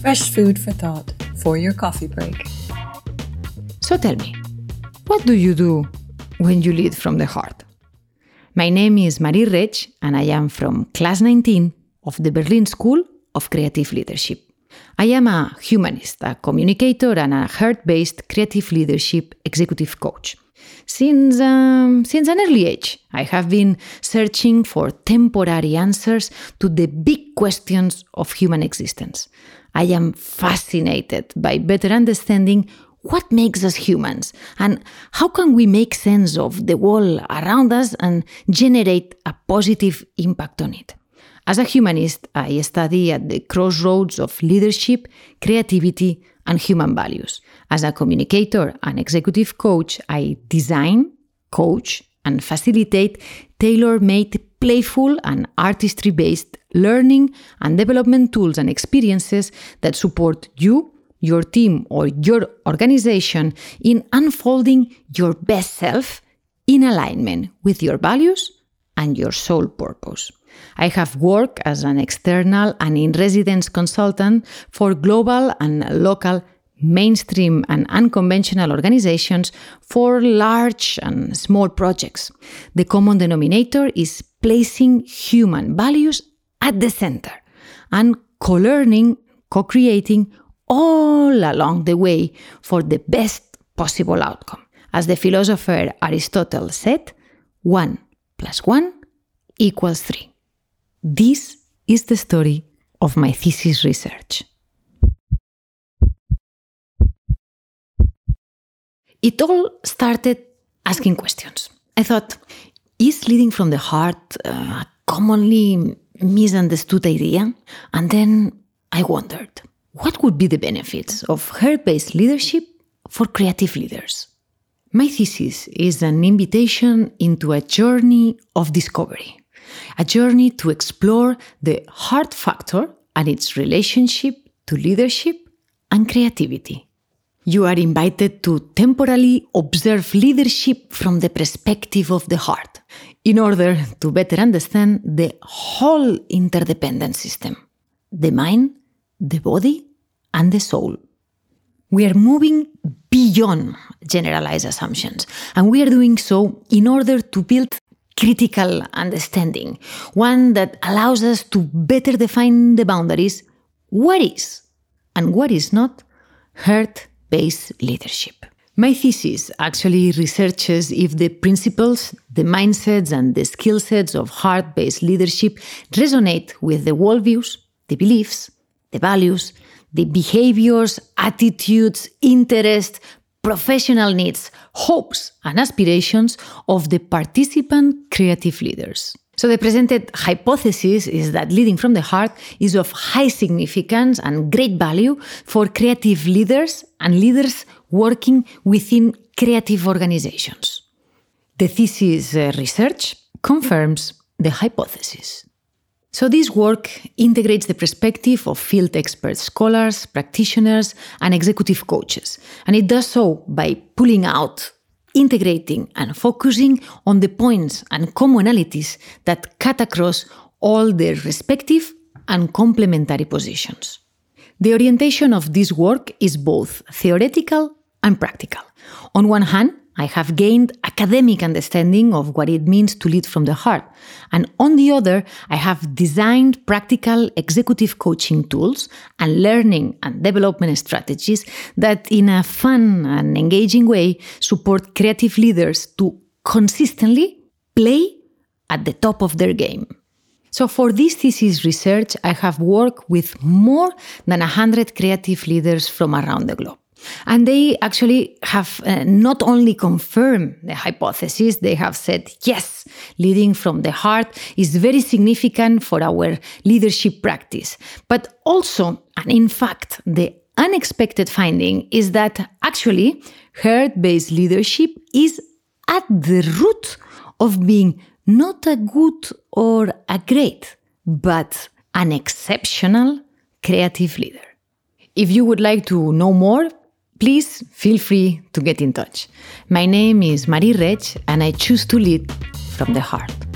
Fresh food for thought for your coffee break. So tell me, what do you do when you lead from the heart? My name is Marie Reig, and I am from class 19 of the Berlin School of Creative Leadership. I am a humanist, a communicator, and a heart based creative leadership executive coach. Since, um, since an early age, I have been searching for temporary answers to the big questions of human existence. I am fascinated by better understanding what makes us humans and how can we make sense of the world around us and generate a positive impact on it. As a humanist, I study at the crossroads of leadership, creativity, and human values. As a communicator and executive coach, I design, coach, and facilitate tailor made, playful, and artistry based learning and development tools and experiences that support you, your team, or your organization in unfolding your best self in alignment with your values and your sole purpose. I have worked as an external and in residence consultant for global and local mainstream and unconventional organizations for large and small projects. The common denominator is placing human values at the center and co learning, co creating all along the way for the best possible outcome. As the philosopher Aristotle said, 1 plus 1 equals 3. This is the story of my thesis research. It all started asking questions. I thought, is leading from the heart uh, a commonly misunderstood idea? And then I wondered, what would be the benefits of heart based leadership for creative leaders? My thesis is an invitation into a journey of discovery a journey to explore the heart factor and its relationship to leadership and creativity. You are invited to temporarily observe leadership from the perspective of the heart in order to better understand the whole interdependent system the mind, the body, and the soul. We are moving beyond generalized assumptions, and we are doing so in order to build critical understanding, one that allows us to better define the boundaries what is and what is not heart based leadership. My thesis actually researches if the principles, the mindsets, and the skill sets of heart based leadership resonate with the worldviews, the beliefs, the values, the behaviors, attitudes, interests, professional needs, hopes, and aspirations of the participant creative leaders. So, the presented hypothesis is that leading from the heart is of high significance and great value for creative leaders and leaders working within creative organizations. The thesis uh, research confirms the hypothesis. So, this work integrates the perspective of field experts, scholars, practitioners, and executive coaches. And it does so by pulling out, integrating, and focusing on the points and commonalities that cut across all their respective and complementary positions. The orientation of this work is both theoretical and practical. On one hand, I have gained academic understanding of what it means to lead from the heart. And on the other, I have designed practical executive coaching tools and learning and development strategies that, in a fun and engaging way, support creative leaders to consistently play at the top of their game. So, for this thesis research, I have worked with more than 100 creative leaders from around the globe. And they actually have uh, not only confirmed the hypothesis, they have said, yes, leading from the heart is very significant for our leadership practice. But also, and in fact, the unexpected finding is that actually heart based leadership is at the root of being not a good or a great, but an exceptional creative leader. If you would like to know more, please feel free to get in touch. My name is Marie Reig, and I choose to lead from the heart.